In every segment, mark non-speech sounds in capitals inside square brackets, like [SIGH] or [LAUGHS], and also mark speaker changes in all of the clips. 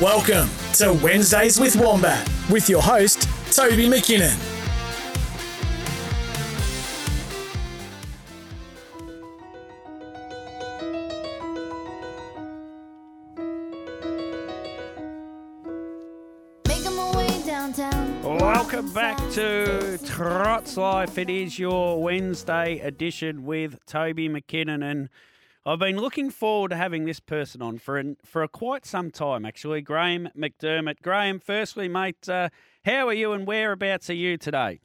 Speaker 1: Welcome to Wednesdays with Wombat with your host, Toby McKinnon.
Speaker 2: Making my way downtown.
Speaker 3: Welcome back to Trots Life. It is your Wednesday edition with Toby McKinnon, and I've been looking forward to having this person on for an, for a quite some time, actually. Graham McDermott. Graham, firstly, mate, uh, how are you and whereabouts are you today?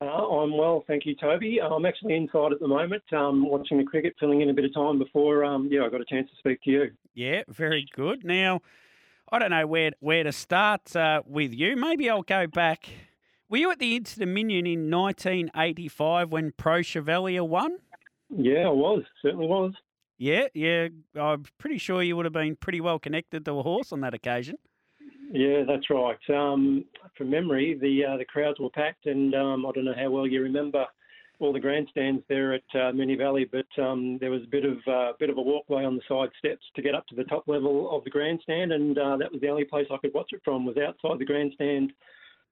Speaker 4: Uh, I'm well, thank you, Toby. I'm actually inside at the moment, um, watching the cricket, filling in a bit of time before, um, yeah, I got a chance to speak to you.
Speaker 3: Yeah, very good. Now, I don't know where where to start uh, with you. Maybe I'll go back. Were you at the Inter Dominion in 1985 when Preux Chevalier won?
Speaker 4: Yeah, I was, certainly was.
Speaker 3: Yeah, yeah. I'm pretty sure you would have been pretty well connected to a horse on that occasion.
Speaker 4: Yeah, that's right. Um, from memory, the uh, the crowds were packed, and um, I don't know how well you remember all the grandstands there at uh, Moonee Valley, but um, there was a bit of uh, bit of a walkway on the side steps to get up to the top level of the grandstand, and uh, that was the only place I could watch it from was outside the grandstand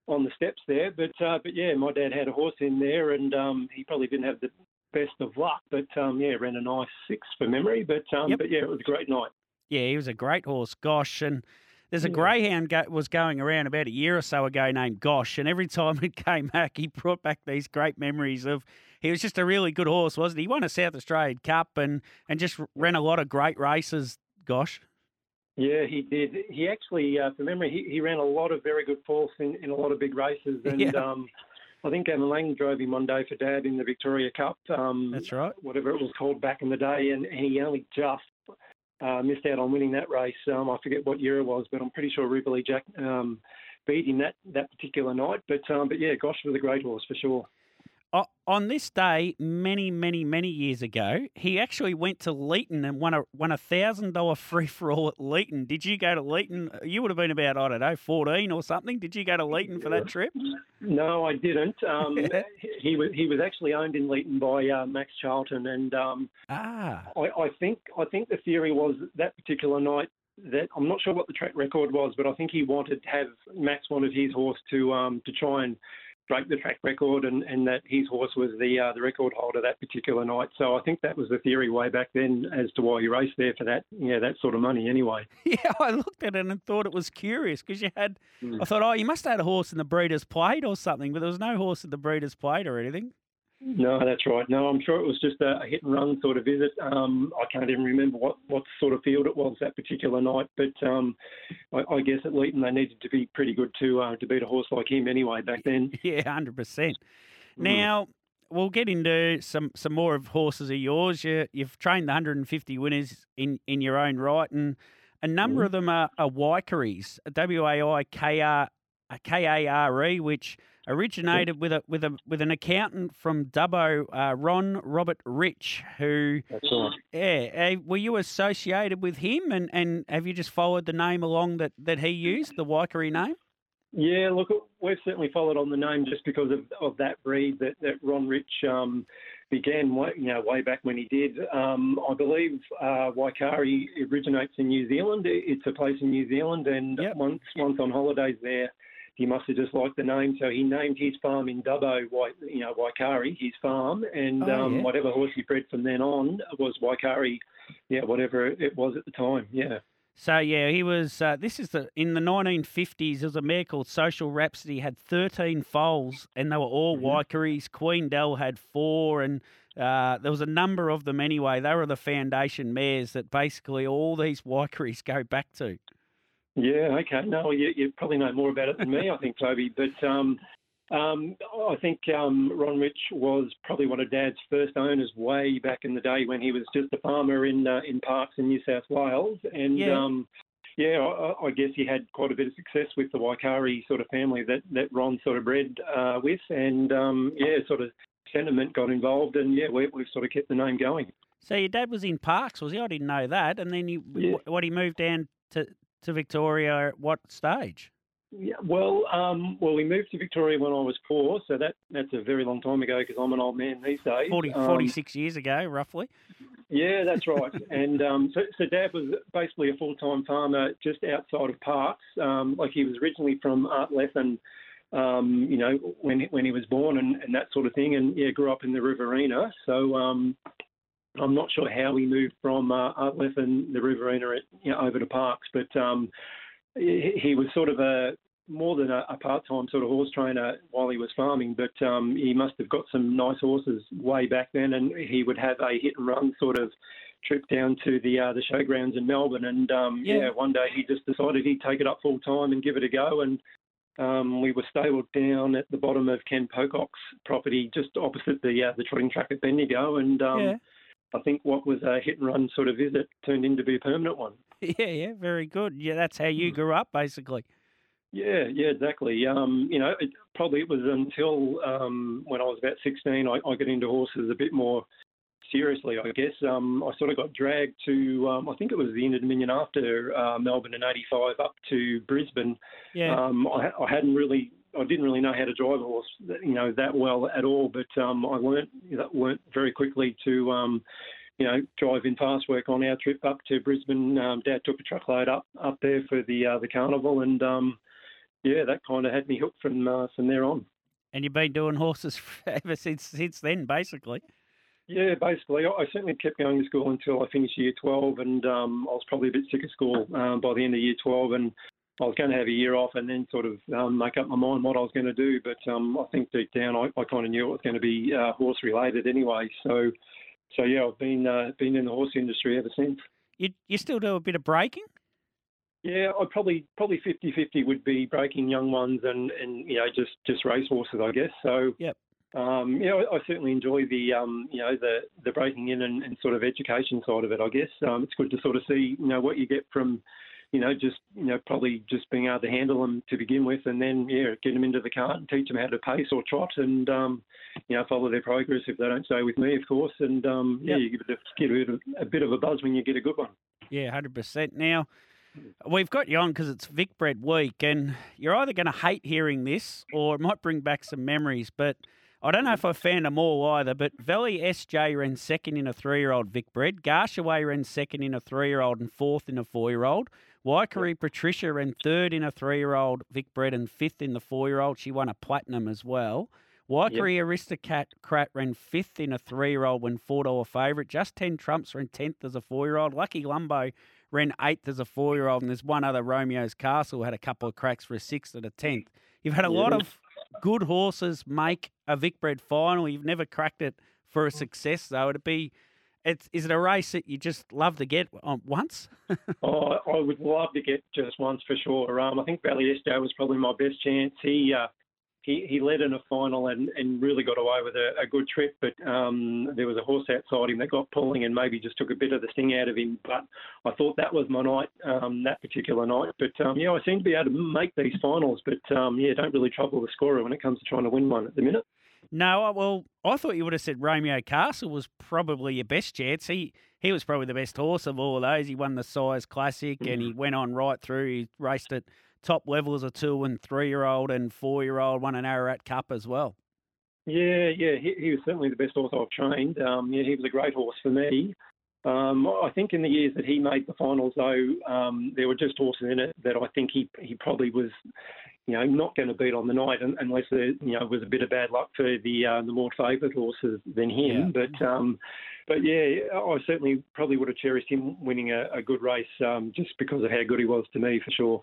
Speaker 4: on the steps there. But uh, but yeah, my dad had a horse in there, and um, he probably didn't have the best of luck, but um, yeah, ran a nice six for memory. But um,
Speaker 3: Yep.
Speaker 4: but yeah, it was a great night.
Speaker 3: Yeah, he was a great horse, Gosh, and there's a
Speaker 4: Yeah.
Speaker 3: greyhound go- was going around about a year or so ago named Gosh, and every time it [LAUGHS] came back, he brought back these great memories of. He was just a really good horse, wasn't he? He won a South Australian Cup and and just ran a lot of great races. Gosh,
Speaker 4: Yeah, he did. He actually, uh, from memory, he, he ran a lot of very good force in, in a lot of big races. [LAUGHS] And
Speaker 3: Yeah.
Speaker 4: um, I think Gavin Lang drove him one day for Dad in the Victoria Cup. Um,
Speaker 3: that's right.
Speaker 4: Whatever it was called back in the day. And he only just uh, missed out on winning that race. Um, I forget what year it was, but I'm pretty sure Rubilee Jack um, beat him that, that particular night. But um, but yeah, Gosh was a great horse for sure.
Speaker 3: On this day, many, many, many years ago, he actually went to Leeton and won a won a thousand dollar free for all at Leeton. Did you go to Leeton? You would have been about I don't know fourteen or something. Did you go to Leeton for that trip?
Speaker 4: No, I didn't. Um, [LAUGHS]
Speaker 3: Yeah.
Speaker 4: he was he was actually owned in Leeton by uh, Max Charlton, and um,
Speaker 3: Ah,
Speaker 4: I, I think I think the theory was that particular night that I'm not sure what the track record was, but I think he wanted to have Max wanted his horse to um, to try and break the track record, and, and that his horse was the uh, the record holder that particular night. So I think that was the theory way back then as to why he raced there for that yeah that sort of money anyway. [LAUGHS]
Speaker 3: yeah. I looked at it and thought it was curious because you had.
Speaker 4: Mm.
Speaker 3: I thought, oh, you must have had a horse in the Breeders' Plate or something, but there was no horse in the Breeders' Plate or anything.
Speaker 4: No, that's right. No, I'm sure it was just a, a hit and run sort of visit. Um, I can't even remember what, what sort of field it was that particular night, but um, I, I guess at Leeton they needed to be pretty good to uh, to beat a horse like him anyway back then. [LAUGHS]
Speaker 3: Yeah, hundred percent.
Speaker 4: Mm.
Speaker 3: Now we'll get into some some more of horses of yours. You, you've trained the 150 winners in in your own right, and a number
Speaker 4: Mhm.
Speaker 3: of them are, are Waikaries, W A I K R A R E, which originated with a with a with an accountant from Dubbo, uh, Ron Robert Rich, who
Speaker 4: That's
Speaker 3: yeah, uh, were you associated with him, and, and have you just followed the name along that, that he used, the Waikari name?
Speaker 4: Yeah, look, we've certainly followed on the name just because of, of that breed that, that Ron Rich um, began, way, you know, way back when he did. Um, I believe uh, Waikari originates in New Zealand. It's a place in New Zealand, and
Speaker 3: Yep.
Speaker 4: once once on holidays there, he must have just liked the name, so he named his farm in Dubbo, you know, Waikari, his farm, and
Speaker 3: Oh,
Speaker 4: um,
Speaker 3: yeah.
Speaker 4: whatever horse he bred from then on was Waikari, yeah, whatever it was at the time, yeah.
Speaker 3: So yeah, he was. Uh, this is the in the 1950s. There was a mare called Social Rhapsody had 13 foals, and they were all
Speaker 4: Mm-hmm.
Speaker 3: Waikaris. Queen Dell had four, and uh, there was a number of them anyway. They were the foundation mares that basically all these Waikaris go back to.
Speaker 4: Yeah, okay. No, you, you probably know more about it than me, I think, Toby. But um, um, I think um, Ron Rich was probably one of Dad's first owners way back in the day when he was just a farmer in uh, in Parkes in New South Wales. And
Speaker 3: Yeah.
Speaker 4: um, yeah, I, I guess he had quite a bit of success with the Waikari sort of family that, that Ron sort of bred uh, with. And um, yeah, sort of sentiment got involved. And yeah, we, we've sort of kept the name going.
Speaker 3: So your dad was in Parkes, was he? I didn't know that. And then you,
Speaker 4: Yeah.
Speaker 3: what he moved down to to Victoria at what stage?
Speaker 4: Yeah, well, um, well, we moved to Victoria when I was four, so that that's a very long time ago because I'm an old man these days.
Speaker 3: 40,
Speaker 4: Um,
Speaker 3: 46 years ago, roughly.
Speaker 4: Yeah, that's [LAUGHS] right. and um, so, so Dad was basically a full-time farmer just outside of Parkes. Um, like he was originally from Ardlethan, um, you know, when when he was born and, and that sort of thing. And yeah, grew up in the Riverina. So um, I'm not sure how we moved from uh, Ardlethan, the Riverina, you know, over to Parkes, but um, he, he was sort of a more than a, a part-time sort of horse trainer while he was farming, but um, he must have got some nice horses way back then, and he would have a hit and run sort of trip down to the uh, the showgrounds in Melbourne, and um,
Speaker 3: Yeah.
Speaker 4: yeah. one day he just decided he'd take it up full time and give it a go, and um, we were stabled down at the bottom of Ken Pocock's property, just opposite the uh, the trotting track at Bendigo, and um,
Speaker 3: yeah.
Speaker 4: I think what was a hit and run sort of visit turned into be a permanent one. [LAUGHS]
Speaker 3: Yeah, yeah, very good. Yeah, that's how you grew up, basically.
Speaker 4: Yeah, yeah, exactly. Um, you know, it, probably it was until um, when I was about 16 I, I got into horses a bit more seriously, I guess. Um, I sort of got dragged to, um, I think it was the Inter Dominion after uh, Melbourne in 85 up to Brisbane.
Speaker 3: Yeah.
Speaker 4: Um, I, I hadn't really, I didn't really know how to drive a horse, you know, that well at all, but um, I learnt, learnt very quickly to, um, you know, drive in fast work on our trip up to Brisbane. Um, Dad took a truckload up up there for the uh, the carnival, and um, yeah, that kind of had me hooked from uh, from there on.
Speaker 3: and you've been doing horses [LAUGHS] ever since since then, basically.
Speaker 4: Yeah, basically, I I certainly kept going to school until I finished year 12, and um, I was probably a bit sick of school um, by the end of year 12, and I was going to have a year off and then sort of um, make up my mind what I was going to do. But um, I think deep down, I, I kind of knew it was going to be uh, horse related anyway. So, so yeah, I've been uh, been in the horse industry ever since.
Speaker 3: You you still do a bit of breaking?
Speaker 4: Yeah, I probably probably 50-50 would be breaking young ones and, and you know just just race horses, I guess. So
Speaker 3: Yep.
Speaker 4: Um, know, I, I certainly enjoy the um, you know the the breaking in and, and sort of education side of it. I guess um, it's good to sort of see you know what you get from you know just you know probably just being able to handle them to begin with, and then yeah get them into the cart and teach them how to pace or trot, and um, you know follow their progress if they don't stay with me, of course. And um, yeah,
Speaker 3: Yep.
Speaker 4: you give it a, get a bit, of, a bit of a buzz when you get a good one.
Speaker 3: Yeah, hundred percent. Now we've got you on because it's Vicbred Week, and you're either going to hate hearing this or it might bring back some memories. But I don't know if I found them all either. But Valley SJ ran second in a three-year-old Vicbred. Garshaway ran second in a three-year-old and fourth in a four-year-old. Waikari Patricia ran third in a three-year-old Vicbred and fifth in the four-year-old. She won a platinum as well. Waikari Aristocrat Crat ran fifth in a three-year-old when four-dollar favourite. Just Ten Trumps ran tenth as a four-year-old. Lucky Lumbo ran eighth as a four-year-old, and there's one other Romeo's Castle had a couple of cracks for a sixth and a tenth. You've had a lot of good horses make a Vicbred final. You've never cracked it for a success, though. It'd be, it's is it a race that you just love to get on once? [LAUGHS]
Speaker 4: Oh, I would love to get just once for sure. Um, I think Valley SJ was probably my best chance. He uh, he he led in a final and, and really got away with a, a good trip, but um, there was a horse outside him that got pulling and maybe just took a bit of the sting out of him. But I thought that was my night, um, that particular night. But um, yeah, I seem to be able to make these finals, but um, yeah, don't really trouble the scorer when it comes to trying to win one at the minute.
Speaker 3: No, well, I thought you would have said Romeo Castle was probably your best chance. He he was probably the best horse of all of those. He won the Size Classic and he went on right through. He raced at top level as a two and three year old and four year old. Won an Ararat Cup as well.
Speaker 4: Yeah, yeah, he, he was certainly the best horse I've trained. Um, yeah, he was a great horse for me. Um, I think in the years that he made the finals, though, um, there were just horses in it that I think he he probably was, you know, not going to beat on the night unless there, you know, was a bit of bad luck for the uh, the more favoured horses than him. Yeah. But um, but yeah, I certainly probably would have cherished him winning a, a good race um, just because of how good he was to me, for sure.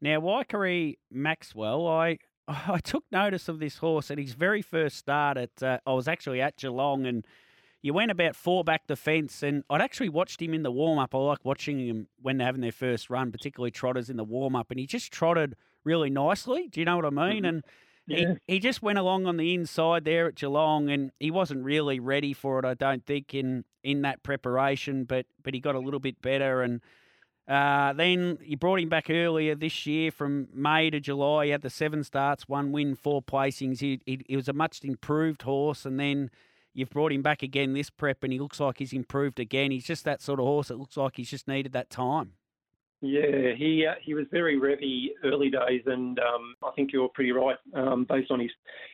Speaker 3: Now, Waikari Maxwell, I [LAUGHS] I took notice of this horse at his very first start. At uh, I was actually at Geelong and you went about four back the fence, and I'd actually watched him in the warm up. I like watching him when they're having their first run, particularly trotters in the warm up, and he just trotted really nicely. Do you know what I mean? Mm-hmm. And yeah. he, he just went along on the inside there at Geelong, and he wasn't really ready for it, I don't think, in in that preparation. But but he got a little bit better, and uh, then you brought him back earlier this year from May to July. He had the seven starts, one win, four placings. He, he, he was a much improved horse, and then You've brought him back again this prep, and he looks like he's improved again. He's just that sort of horse. It looks like he's just needed that time.
Speaker 4: Yeah, he uh, he was very revy early days, and um, I think you're pretty right. Um, based on his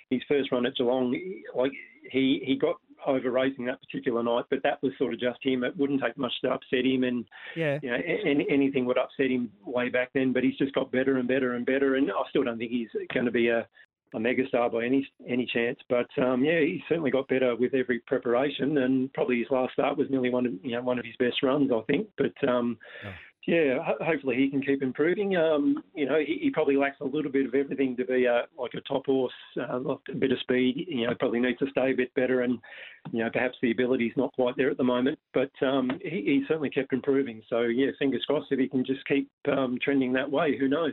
Speaker 4: his first run at Geelong, like he he got over racing that particular night, but that was sort of just him. It wouldn't take much to upset him, and
Speaker 3: yeah,
Speaker 4: you know, any, anything would upset him way back then. But he's just got better and better and better, and I still don't think he's going to be a a megastar by any any chance. But um, yeah, he certainly got better with every preparation, and probably his last start was nearly one of you know one of his best runs, I think. But um, oh. yeah, ho- hopefully he can keep improving. Um, you know, he, he, probably lacks a little bit of everything to be a, like a top horse, uh, a bit of speed. You know, probably needs to stay a bit better, and you know perhaps the ability's not quite there at the moment. But um, he, he, certainly kept improving. So yeah, fingers crossed if he can just keep um, trending that way. Who knows?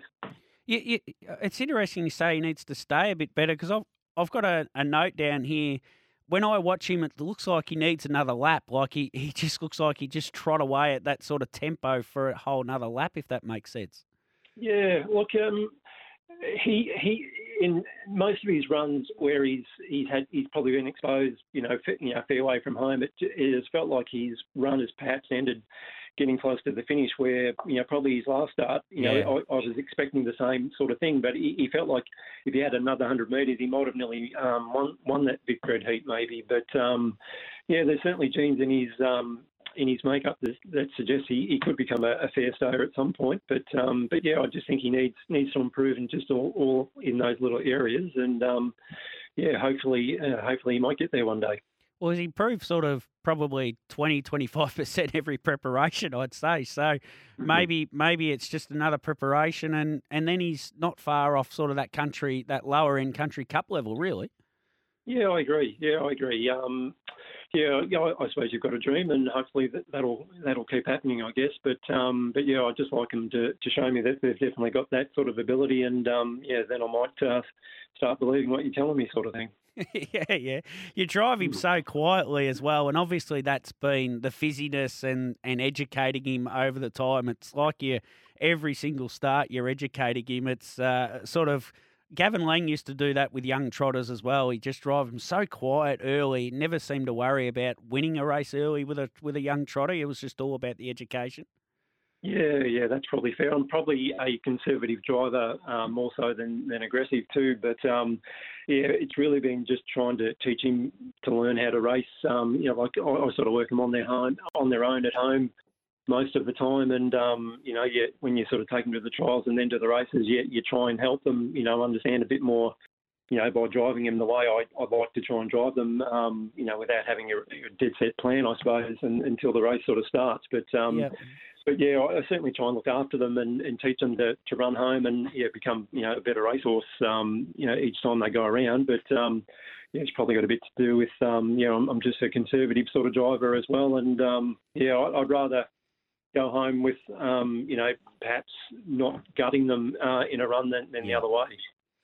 Speaker 3: You, you, uh, it's interesting you say he needs to stay a bit better because I've I've got a, a note down here. When I watch him, it looks like he needs another lap. Like he, [LAUGHS] he just looks like he just trot away at that sort of tempo for a whole another lap, if that makes sense.
Speaker 4: Yeah, look, um, he he in most of his runs where he's he's had he's probably been exposed, you know, you know, fair away from home. It, it has felt like his run has perhaps ended getting close to the finish where, you know, probably his last start, you yeah. know, I, I, was expecting the same sort of thing, but he, he, felt like if he had another 100 metres, he might have nearly um, won, won that Vicbred heat maybe. But, um, yeah, there's certainly genes in his um, in his makeup that, that suggests he, he could become a, a fair stayer at some point. But um, but yeah, I just think he needs needs to improve in just all, all in those little areas, and um, yeah, hopefully uh, hopefully he might get there one day.
Speaker 3: Well, he's improved sort of probably 20, 25% [LAUGHS] every preparation, I'd say. So mm-hmm. maybe maybe it's just another preparation and, and then he's not far off sort of that country, that lower end country cup level, really.
Speaker 4: Yeah, I agree. Yeah, I agree. Um, yeah, yeah, I, I suppose you've got a dream, and hopefully that, that'll that'll keep happening, I guess. But um, but yeah, I'd just like them to, to show me that they've definitely got that sort of ability, and um, yeah, then I might uh, start believing what you're telling me, sort of thing. [LAUGHS]
Speaker 3: yeah, yeah. You drive him so quietly as well, and obviously that's been the fizziness and and educating him over the time. It's like you every single start you're educating him. It's uh, sort of Gavin Lang used to do that with young trotters as well. He just drive them so quiet early, never seemed to worry about winning a race early with a with a young trotter. It was just all about the education.
Speaker 4: Yeah, yeah, that's probably fair. I'm probably a conservative driver um, more so than, than aggressive too. But um, yeah, it's really been just trying to teach him to learn how to race. Um, you know, like I, I, sort of work them on their home, on their own at home most of the time. And um, you know, you, when you sort of take them to the trials and then to the races, you, you try and help them, you know, understand a bit more. You know, by driving them the way I, I like to try and drive them, um, you know, without having a, a dead set plan, I suppose, and, until the race sort of starts. But um, yeah. But yeah, I certainly try and look after them and, and teach them to, to run home and yeah, become you know a better racehorse. Um, you know, each time they go around. But um, yeah, it's probably got a bit to do with um, you know I'm, I'm just a conservative sort of driver as well, and um, yeah, I, I'd rather go home with, um, you know, perhaps not gutting them uh, in a run than, than the other way.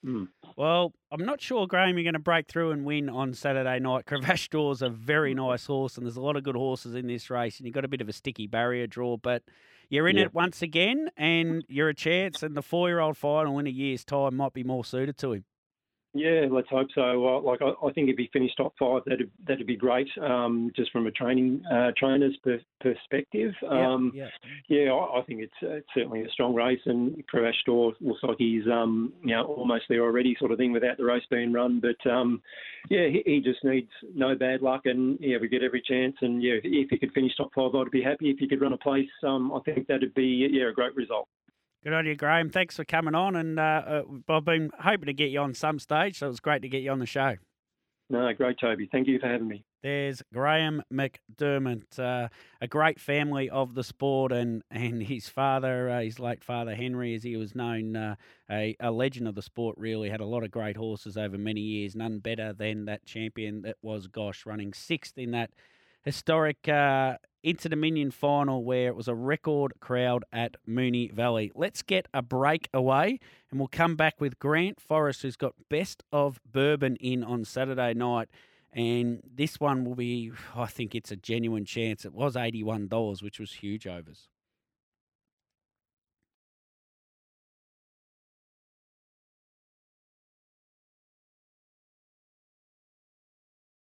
Speaker 3: Mm. Well, I'm not sure, Graham, you're going to break through and win on Saturday night. Cravash Draw's a very hmm. nice horse, and there's a lot of good horses in this race, and you've got a bit of a sticky barrier draw, but you're in it once again, and you're a chance, and the four year old final in a year's time might be more suited to him.
Speaker 4: Yeah, let's hope so. Like I, I, think if he finished top five, that'd that'd be great. Um, just from a training uh, trainer's per, perspective. Um,
Speaker 3: yep,
Speaker 4: Yeah, I, I think it's, uh, it's, certainly a strong race, and Crevash Store looks like he's um, you know almost there already, sort of thing, without the race being run. But um, yeah, he, he, just needs no bad luck, and yeah, we get every chance. And yeah, if he could finish top five, I'd be happy. If he could run a place, um, I think that'd be yeah a great result.
Speaker 3: Good on you, Graham. Thanks for coming on. And uh, uh, I've been hoping to get you on some stage, so it was great to get you on the show.
Speaker 4: No, great, Toby. Thank you for having me.
Speaker 3: There's Graham McDermott, uh, a great family of the sport, and, and his father, uh, his late father Henry, as he was known, uh, a, a legend of the sport, really had a lot of great horses over many years. None better than that champion that was Gosh, running sixth in that historic uh, Inter Dominion final where it was a record crowd at Moonee Valley. Let's get a break away and we'll come back with Grant Forrest, who's got Best of Bourbon in on Saturday night. And this one will be, I think it's a genuine chance. It was $81, which was huge overs.